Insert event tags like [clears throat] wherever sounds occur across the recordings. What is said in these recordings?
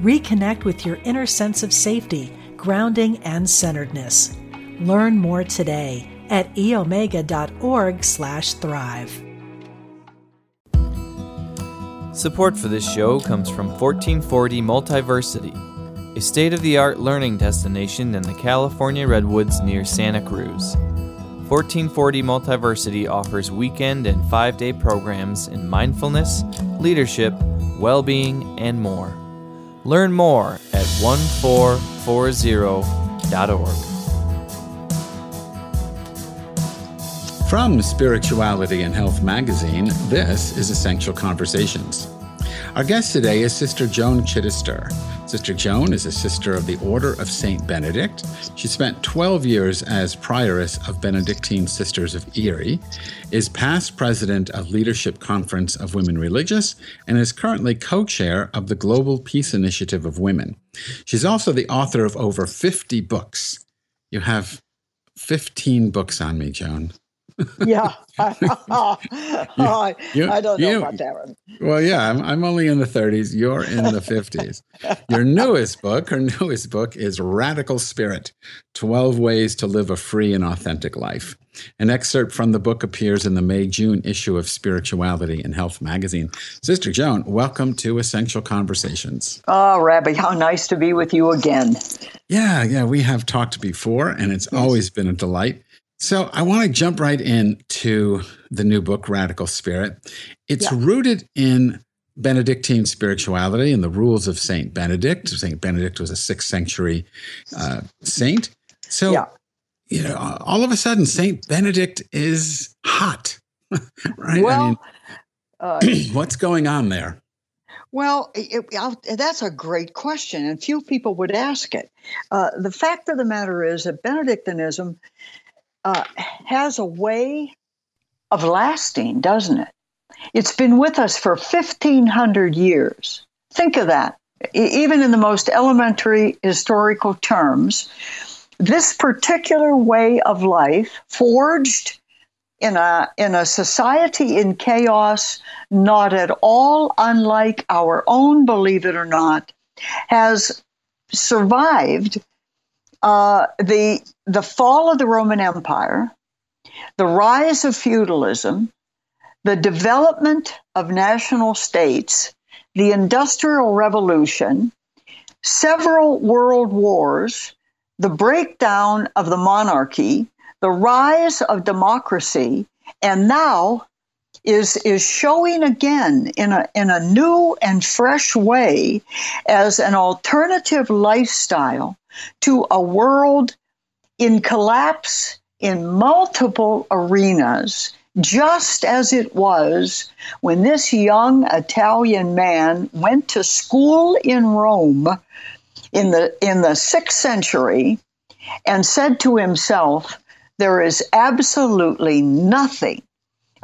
Reconnect with your inner sense of safety, grounding, and centeredness. Learn more today at eomega.org/thrive. Support for this show comes from 1440 Multiversity, a state-of-the-art learning destination in the California redwoods near Santa Cruz. 1440 Multiversity offers weekend and five day programs in mindfulness, leadership, well being, and more. Learn more at 1440.org. From Spirituality and Health magazine, this is Essential Conversations. Our guest today is Sister Joan Chittister. Sister Joan is a sister of the Order of St. Benedict. She spent 12 years as prioress of Benedictine Sisters of Erie, is past president of Leadership Conference of Women Religious, and is currently co chair of the Global Peace Initiative of Women. She's also the author of over 50 books. You have 15 books on me, Joan yeah. [laughs] [laughs] I, you, I don't know you, about that one. Well, yeah, I'm, I'm only in the 30s. You're in the 50s. Your newest book, her [laughs] newest book is Radical Spirit 12 Ways to Live a Free and Authentic Life. An excerpt from the book appears in the May June issue of Spirituality and Health magazine. Sister Joan, welcome to Essential Conversations. Oh, Rabbi, how nice to be with you again. Yeah, yeah, we have talked before, and it's yes. always been a delight. So I want to jump right into the new book, Radical Spirit. It's yeah. rooted in Benedictine spirituality and the rules of Saint Benedict. Saint Benedict was a sixth century uh, saint. So, yeah. you know, all of a sudden, Saint Benedict is hot, [laughs] right? Well, I mean, uh, [clears throat] what's going on there? Well, it, that's a great question, and few people would ask it. Uh, the fact of the matter is that Benedictinism uh, has a way of lasting, doesn't it? It's been with us for 1,500 years. Think of that. Even in the most elementary historical terms, this particular way of life, forged in a, in a society in chaos, not at all unlike our own, believe it or not, has survived uh, the the fall of the Roman Empire, the rise of feudalism, the development of national states, the Industrial Revolution, several world wars, the breakdown of the monarchy, the rise of democracy, and now is is showing again in a in a new and fresh way as an alternative lifestyle to a world in collapse in multiple arenas, just as it was when this young Italian man went to school in Rome in the, in the sixth century and said to himself, There is absolutely nothing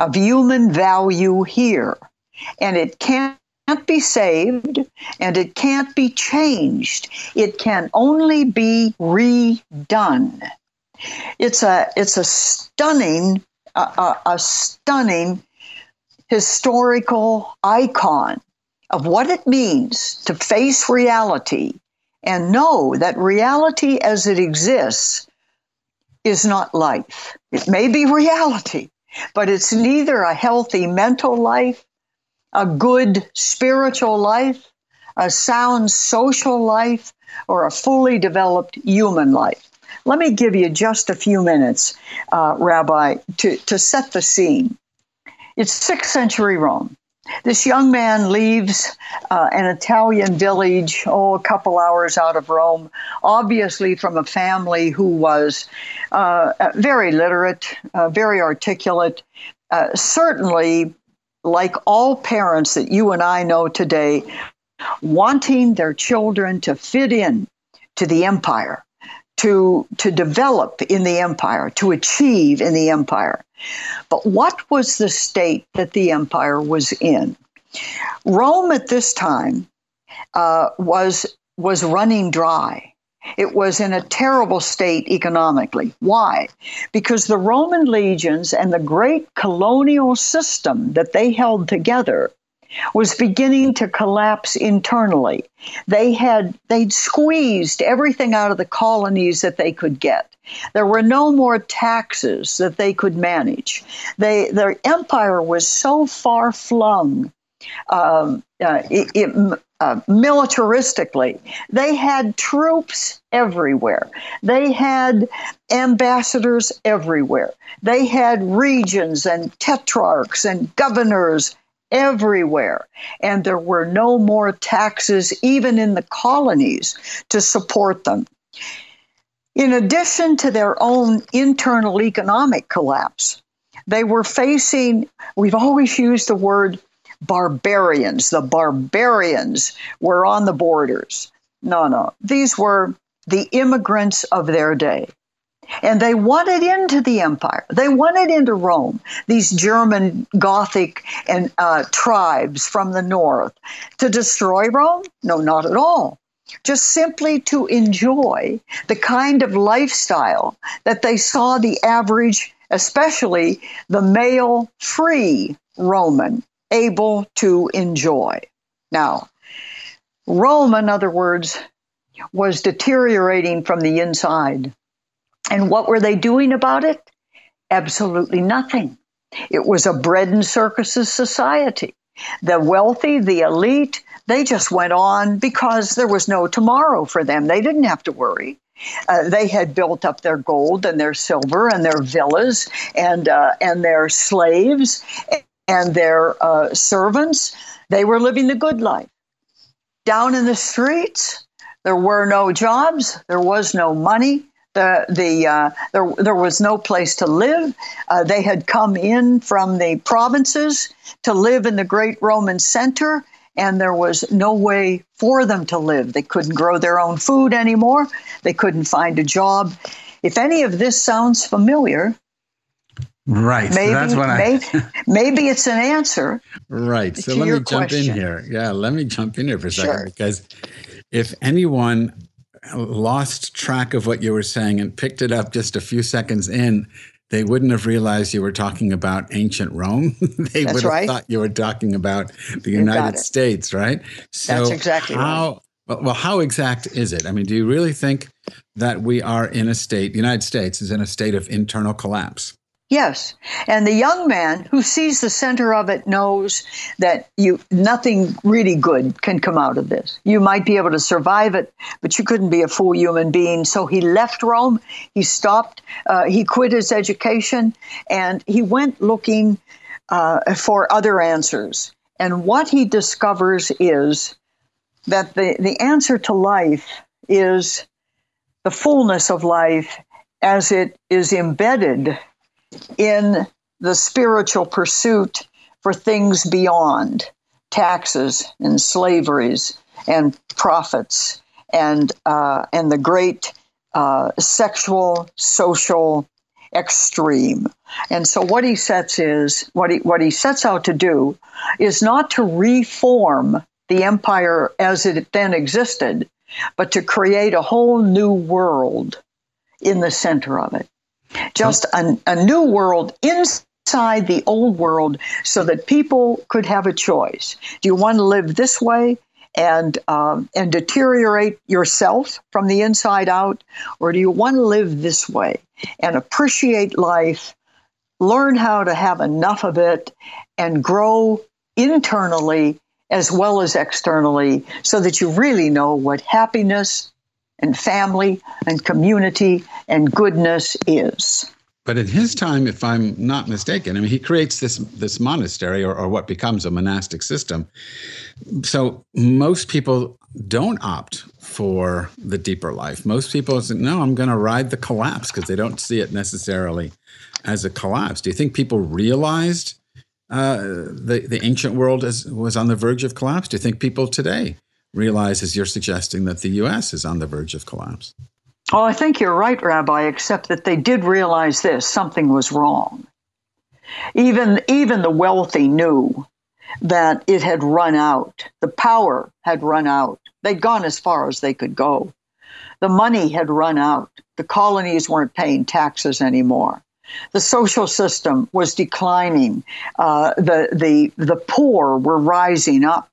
of human value here, and it can't be saved and it can't be changed. It can only be redone. It's a it's a stunning a, a stunning historical icon of what it means to face reality and know that reality as it exists is not life. It may be reality, but it's neither a healthy mental life a good spiritual life, a sound social life, or a fully developed human life. Let me give you just a few minutes, uh, Rabbi, to, to set the scene. It's sixth century Rome. This young man leaves uh, an Italian village, oh, a couple hours out of Rome, obviously from a family who was uh, very literate, uh, very articulate, uh, certainly like all parents that you and I know today, wanting their children to fit in to the empire, to, to develop in the empire, to achieve in the empire. But what was the state that the empire was in? Rome at this time uh, was was running dry. It was in a terrible state economically. Why? Because the Roman legions and the great colonial system that they held together was beginning to collapse internally. They had they'd squeezed everything out of the colonies that they could get. There were no more taxes that they could manage. They, their empire was so far flung um, uh, it, it, uh, militaristically. They had troops everywhere. They had ambassadors everywhere. They had regions and tetrarchs and governors everywhere. And there were no more taxes, even in the colonies, to support them. In addition to their own internal economic collapse, they were facing, we've always used the word barbarians. The barbarians were on the borders. No, no. These were the immigrants of their day. And they wanted into the empire. They wanted into Rome. These German Gothic and uh, tribes from the north to destroy Rome? No, not at all. Just simply to enjoy the kind of lifestyle that they saw the average, especially the male free Roman, able to enjoy. Now, Rome, in other words, was deteriorating from the inside. And what were they doing about it? Absolutely nothing. It was a bread and circuses society. The wealthy, the elite, they just went on because there was no tomorrow for them. They didn't have to worry. Uh, they had built up their gold and their silver and their villas and uh, and their slaves and their uh, servants. They were living the good life. Down in the streets, there were no jobs. There was no money the the uh, there there was no place to live. Uh, they had come in from the provinces to live in the great Roman center, and there was no way for them to live. They couldn't grow their own food anymore. They couldn't find a job. If any of this sounds familiar, Right. Maybe, so I maybe, maybe it's an answer. Right. So let me jump question. in here. Yeah, let me jump in here for a second sure. because if anyone lost track of what you were saying and picked it up just a few seconds in, they wouldn't have realized you were talking about ancient Rome. [laughs] they That's would have right. thought you were talking about the you United States, right? So That's exactly how, right. Well, how exact is it? I mean, do you really think that we are in a state, the United States is in a state of internal collapse? Yes. And the young man who sees the center of it knows that you nothing really good can come out of this. You might be able to survive it, but you couldn't be a full human being. So he left Rome. He stopped. Uh, he quit his education, and he went looking uh, for other answers. And what he discovers is that the, the answer to life is the fullness of life as it is embedded in the spiritual pursuit for things beyond taxes and slaveries and profits and uh, and the great uh, sexual social extreme. And so what he sets is what he what he sets out to do is not to reform the empire as it then existed, but to create a whole new world in the center of it just a, a new world inside the old world so that people could have a choice. Do you want to live this way and um, and deteriorate yourself from the inside out, or do you want to live this way and appreciate life, learn how to have enough of it, and grow internally as well as externally, so that you really know what happiness and family and community and goodness is. But in his time, if I'm not mistaken, I mean, he creates this this monastery or, or what becomes a monastic system. So most people don't opt for the deeper life. Most people say, no, I'm going to ride the collapse because they don't see it necessarily as a collapse. Do you think people realized uh, the the ancient world is, was on the verge of collapse? Do you think people today realize, as you're suggesting, that the U.S. is on the verge of collapse. Oh, I think you're right, Rabbi, except that they did realize this something was wrong. Even, even the wealthy knew that it had run out. The power had run out. They'd gone as far as they could go. The money had run out. The colonies weren't paying taxes anymore. The social system was declining. Uh, the, the, the poor were rising up.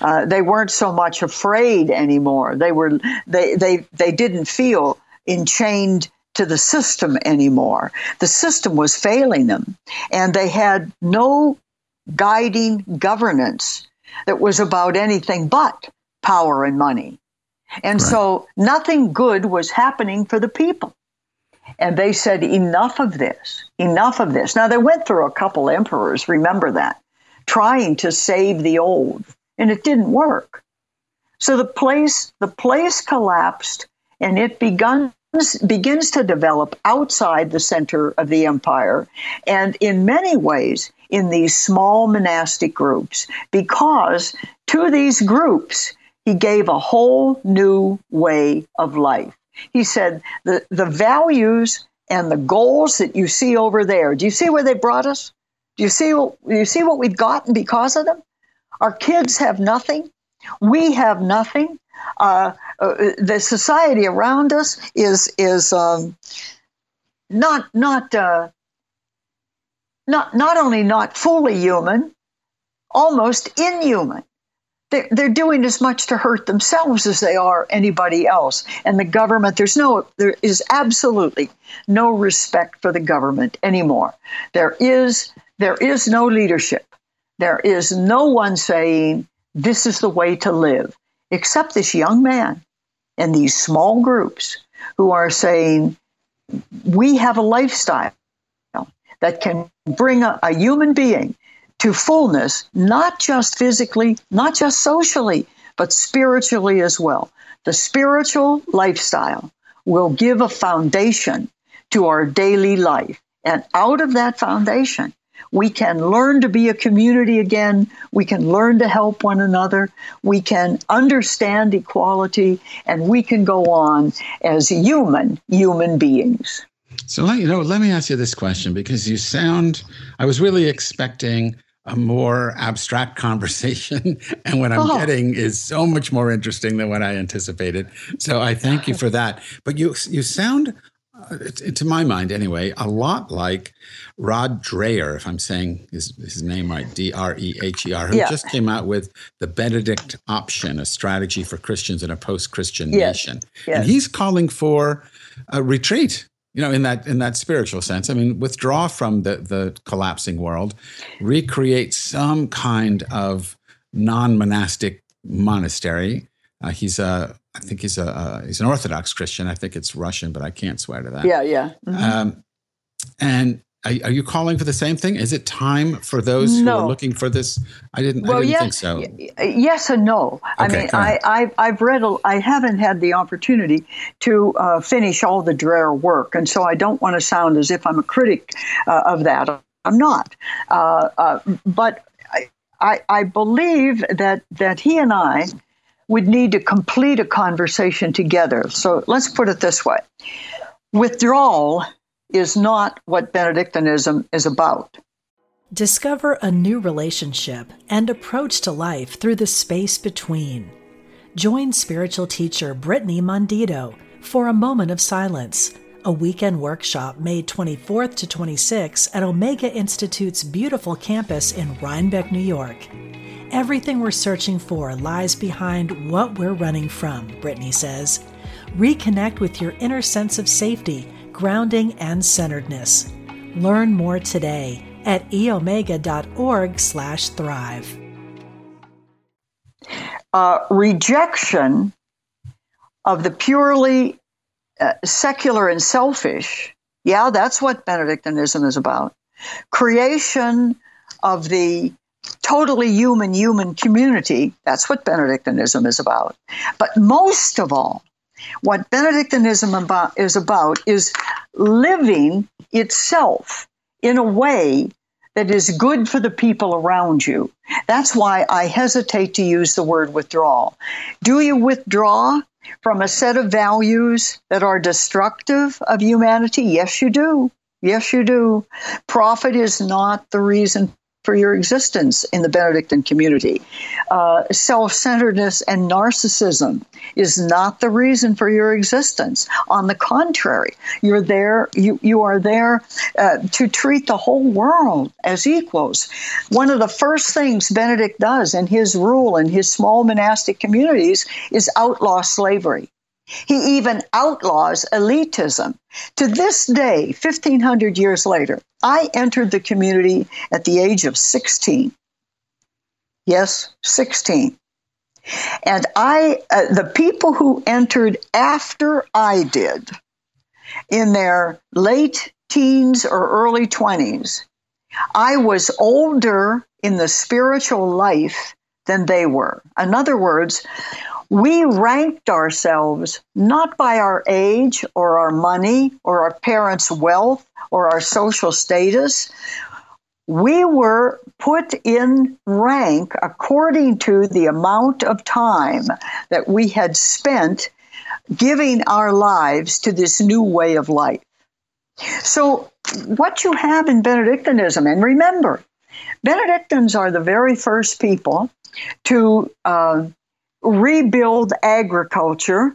Uh, they weren't so much afraid anymore. They were they they they didn't feel enchained to the system anymore. The system was failing them, and they had no guiding governance that was about anything but power and money. And right. so nothing good was happening for the people. And they said, enough of this, enough of this. Now, they went through a couple emperors, remember that, trying to save the old, and it didn't work. So the place, the place collapsed, and it begun, begins to develop outside the center of the empire. And in many ways, in these small monastic groups, because to these groups, he gave a whole new way of life. He said, the, the values and the goals that you see over there, do you see where they brought us? Do you see, do you see what we've gotten because of them? Our kids have nothing. We have nothing. Uh, uh, the society around us is is um, not not uh, not not only not fully human, almost inhuman. They're, they're doing as much to hurt themselves as they are anybody else. And the government, there's no, there is absolutely no respect for the government anymore. There is, there is no leadership. There is no one saying this is the way to live, except this young man and these small groups who are saying we have a lifestyle that can bring a, a human being to fullness, not just physically, not just socially, but spiritually as well. The spiritual lifestyle will give a foundation to our daily life. And out of that foundation, we can learn to be a community again. We can learn to help one another. We can understand equality and we can go on as human, human beings. So let you know, let me ask you this question because you sound I was really expecting a more abstract [laughs] conversation. And what I'm oh. getting is so much more interesting than what I anticipated. So I thank you for that. But you you sound, to my mind anyway, a lot like Rod Dreher, if I'm saying his, his name right, D R E H E R, who yeah. just came out with the Benedict Option, a strategy for Christians in a post Christian yes. nation. Yes. And he's calling for a retreat you know in that in that spiritual sense i mean withdraw from the the collapsing world recreate some kind of non-monastic monastery uh, he's a i think he's a uh, he's an orthodox christian i think it's russian but i can't swear to that yeah yeah mm-hmm. um, and are, are, you calling for the same thing? Is it time for those no. who are looking for this? I didn't. Well, I didn't yes, think so. yes and no. Okay, I mean, I, I have read. A, I haven't had the opportunity to uh, finish all the Dreher work, and so I don't want to sound as if I'm a critic uh, of that. I'm not. Uh, uh but I, I believe that that he and I would need to complete a conversation together. So let's put it this way: withdrawal is not what Benedictinism is about. Discover a new relationship and approach to life through the space between. Join spiritual teacher Brittany Mondito for a moment of silence, a weekend workshop May 24th to 26th at Omega Institute's beautiful campus in Rhinebeck, New York. Everything we're searching for lies behind what we're running from, Brittany says. Reconnect with your inner sense of safety grounding, and centeredness. Learn more today at eomega.org slash thrive. Uh, rejection of the purely uh, secular and selfish, yeah, that's what Benedictinism is about. Creation of the totally human human community, that's what Benedictinism is about. But most of all, what Benedictinism about, is about is living itself in a way that is good for the people around you. That's why I hesitate to use the word withdrawal. Do you withdraw from a set of values that are destructive of humanity? Yes, you do. Yes, you do. Profit is not the reason for your existence in the Benedictine community. Uh, Self centeredness and narcissism is not the reason for your existence. On the contrary, you're there, you, you are there uh, to treat the whole world as equals. One of the first things Benedict does in his rule in his small monastic communities is outlaw slavery. He even outlaws elitism. To this day, 1500 years later, I entered the community at the age of 16. Yes, 16. And I, uh, the people who entered after I did, in their late teens or early 20s, I was older in the spiritual life than they were. In other words, we ranked ourselves not by our age or our money or our parents' wealth or our social status. We were put in rank according to the amount of time that we had spent giving our lives to this new way of life. So, what you have in Benedictinism, and remember, Benedictines are the very first people to uh, rebuild agriculture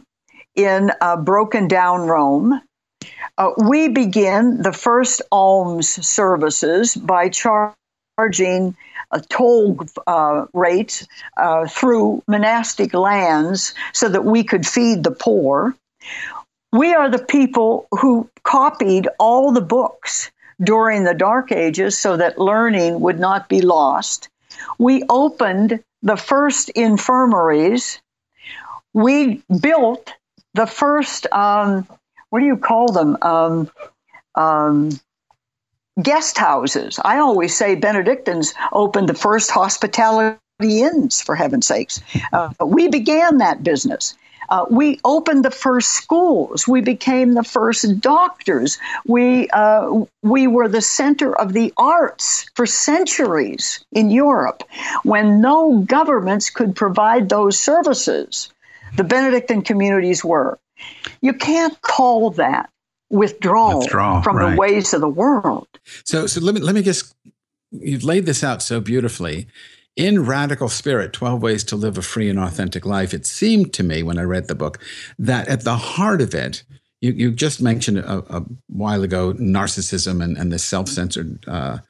in uh, broken down Rome. Uh, we begin the first alms services by char- charging a toll uh, rate uh, through monastic lands so that we could feed the poor. We are the people who copied all the books during the Dark Ages so that learning would not be lost. We opened the first infirmaries. We built the first, um, what do you call them? Um, um, guest houses. I always say Benedictines opened the first hospitality inns, for heaven's sakes. Uh, we began that business. Uh, we opened the first schools. We became the first doctors. We uh, we were the center of the arts for centuries in Europe, when no governments could provide those services. The Benedictine communities were. You can't call that withdrawal, withdrawal from right. the ways of the world. So, so let me let me just you've laid this out so beautifully in Radical Spirit 12 Ways to Live a Free and Authentic Life, it seemed to me when I read the book that at the heart of it, you, you just mentioned a, a while ago narcissism and, and the self censored uh,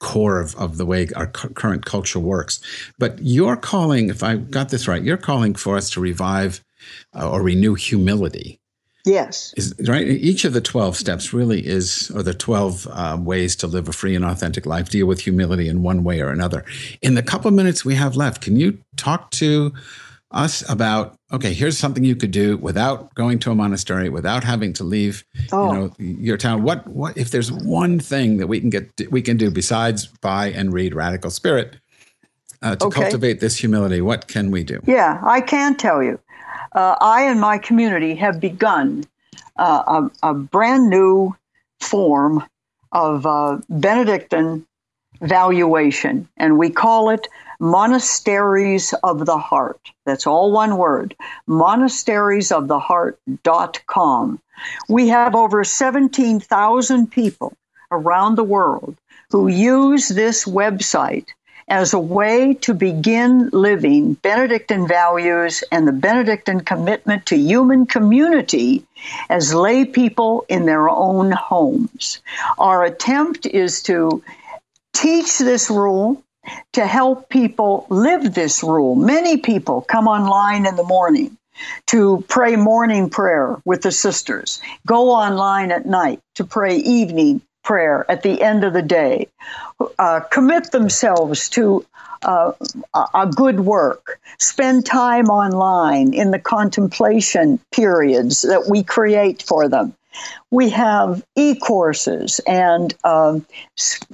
core of, of the way our cu- current culture works. But you're calling, if I got this right, you're calling for us to revive uh, or renew humility. Yes. Is, right. Each of the 12 steps really is, or the 12 uh, ways to live a free and authentic life, deal with humility in one way or another. In the couple minutes we have left, can you talk to us about, okay, here's something you could do without going to a monastery, without having to leave, oh. you know, your town. What, what, if there's one thing that we can get, we can do besides buy and read Radical Spirit uh, to okay. cultivate this humility, what can we do? Yeah, I can tell you uh, I and my community have begun uh, a, a, brand new form of uh, Benedictine valuation, and we call it Monasteries of the Heart. That's all one word monasteriesoftheheart.com. We have over 17,000 people around the world who use this website as a way to begin living Benedictine values and the Benedictine commitment to human community as lay people in their own homes. Our attempt is to teach this rule to help people live this rule. Many people come online in the morning to pray morning prayer with the sisters, go online at night to pray evening prayer at the end of the day, uh, commit themselves to uh, a good work, spend time online in the contemplation periods that we create for them. We have e courses and uh,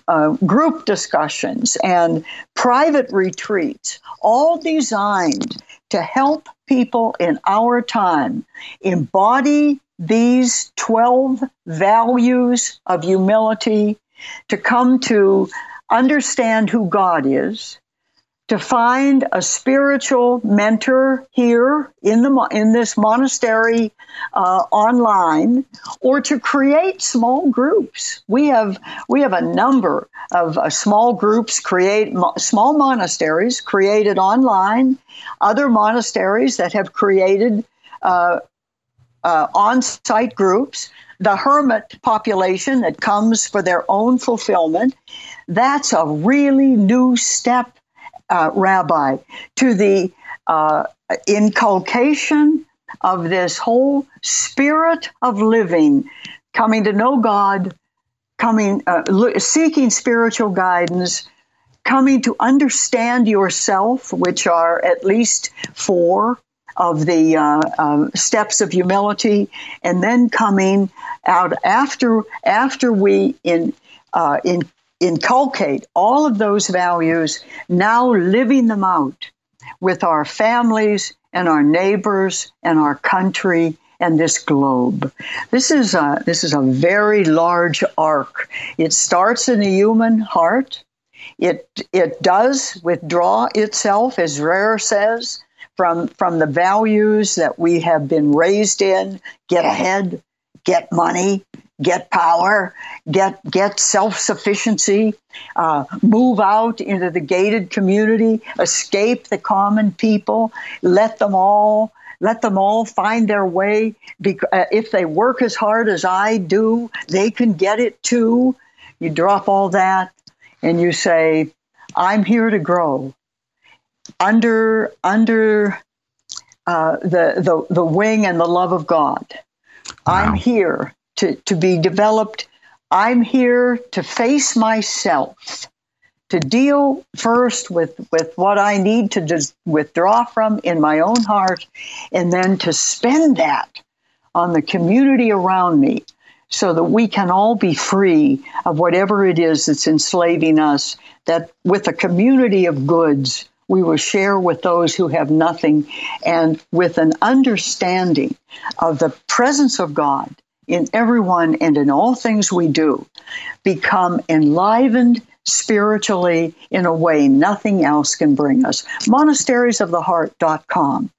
uh, group discussions and private retreats, all designed to help people in our time embody these 12 values of humility to come to understand who God is, to find a spiritual mentor here in the in this monastery uh, online, or to create small groups. We have we have a number of uh, small groups create mo- small monasteries created online. Other monasteries that have created uh, uh on-site groups. The hermit population that comes for their own fulfillment. That's a really new step uh, rabbi, to the uh, inculcation of this whole spirit of living, coming to know God, coming uh, seeking spiritual guidance, coming to understand yourself, which are at least four of the uh, uh, steps of humility, and then coming out after after we in uh, in inculcate all of those values, now living them out with our families and our neighbors and our country and this globe. This is a, this is a very large arc. It starts in the human heart. It it does withdraw itself, as Dreher says, from from the values that we have been raised in. Get ahead, get money, get power, get get self sufficiency, uh, move out into the gated community, escape the common people, let them all let them all find their way. Uh, if they work as hard as I do, they can get it too. You drop all that and you say, "I'm here to grow." Under under uh, the, the the wing and the love of God. Wow. I'm here to, to be developed. I'm here to face myself, to deal first with, with what I need to just withdraw from in my own heart, and then to spend that on the community around me so that we can all be free of whatever it is that's enslaving us, that with a community of goods, we will share with those who have nothing and with an understanding of the presence of God in everyone and in all things we do become enlivened spiritually in a way nothing else can bring us. Monasteriesoftheheart.com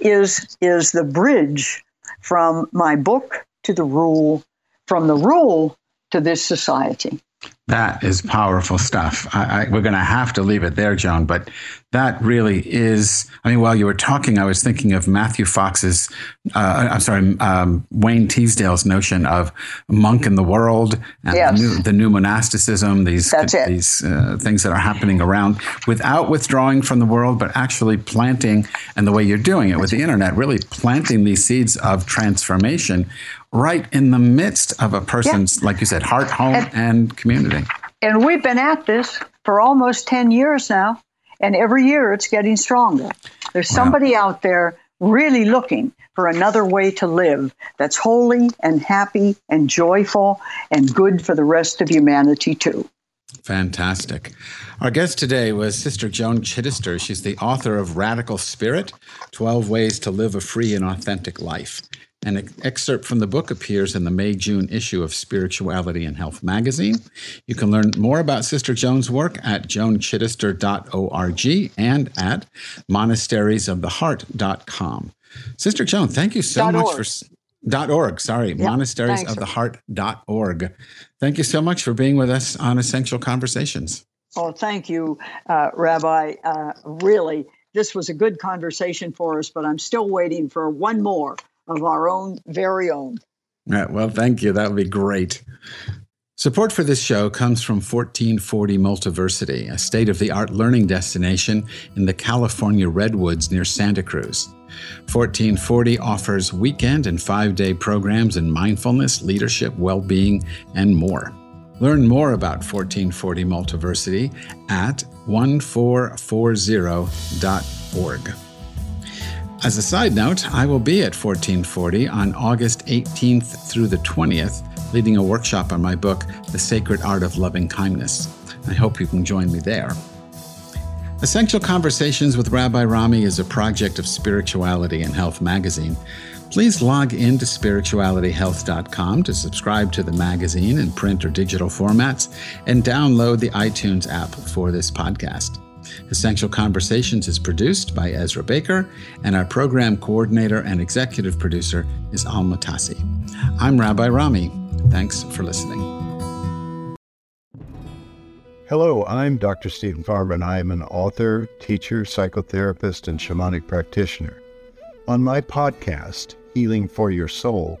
is, is the bridge from my book to the rule, from the rule to this society. That is powerful stuff. I, I, we're going to have to leave it there, Joan. But that really is. I mean, while you were talking, I was thinking of Matthew Fox's. Uh, I'm sorry, um, Wayne Teasdale's notion of monk in the world and yes. the, new, the, new, monasticism. These these uh, things that are happening around without withdrawing from the world, but actually planting. And the way you're doing it with the internet, really planting these seeds of transformation right in the midst of a person's, yeah. like you said, heart, home, and, and community. And we've been at this for almost 10 years now. And every year it's getting stronger. There's somebody wow. out there really looking for another way to live that's holy and happy and joyful and good for the rest of humanity, too. Fantastic. Our guest today was Sister Joan Chittister. She's the author of Radical Spirit 12 Ways to Live a Free and Authentic Life. An excerpt from the book appears in the May June issue of Spirituality and Health magazine. You can learn more about Sister Joan's work at joanchittister.org and at monasteriesoftheheart.com. Sister Joan, thank you so much for dot org, sorry, yep, monasteriesoftheheart.org. Thank you so much for being with us on Essential Conversations. Oh, thank you, uh, Rabbi. Uh, really, this was a good conversation for us, but I'm still waiting for one more of our own very own. Yeah, well, thank you. That would be great. Support for this show comes from 1440 Multiversity, a state of the art learning destination in the California Redwoods near Santa Cruz. 1440 offers weekend and five day programs in mindfulness, leadership, well being, and more. Learn more about 1440 Multiversity at 1440.org. As a side note, I will be at 1440 on August 18th through the 20th, leading a workshop on my book, The Sacred Art of Loving Kindness. I hope you can join me there. Essential Conversations with Rabbi Rami is a project of Spirituality and Health magazine. Please log in to spiritualityhealth.com to subscribe to the magazine in print or digital formats and download the iTunes app for this podcast. Essential Conversations is produced by Ezra Baker, and our program coordinator and executive producer is Al Mutasi. I'm Rabbi Rami. Thanks for listening. Hello, I'm Dr. Steven Farmer, and I am an author, teacher, psychotherapist, and shamanic practitioner. On my podcast, Healing for Your Soul,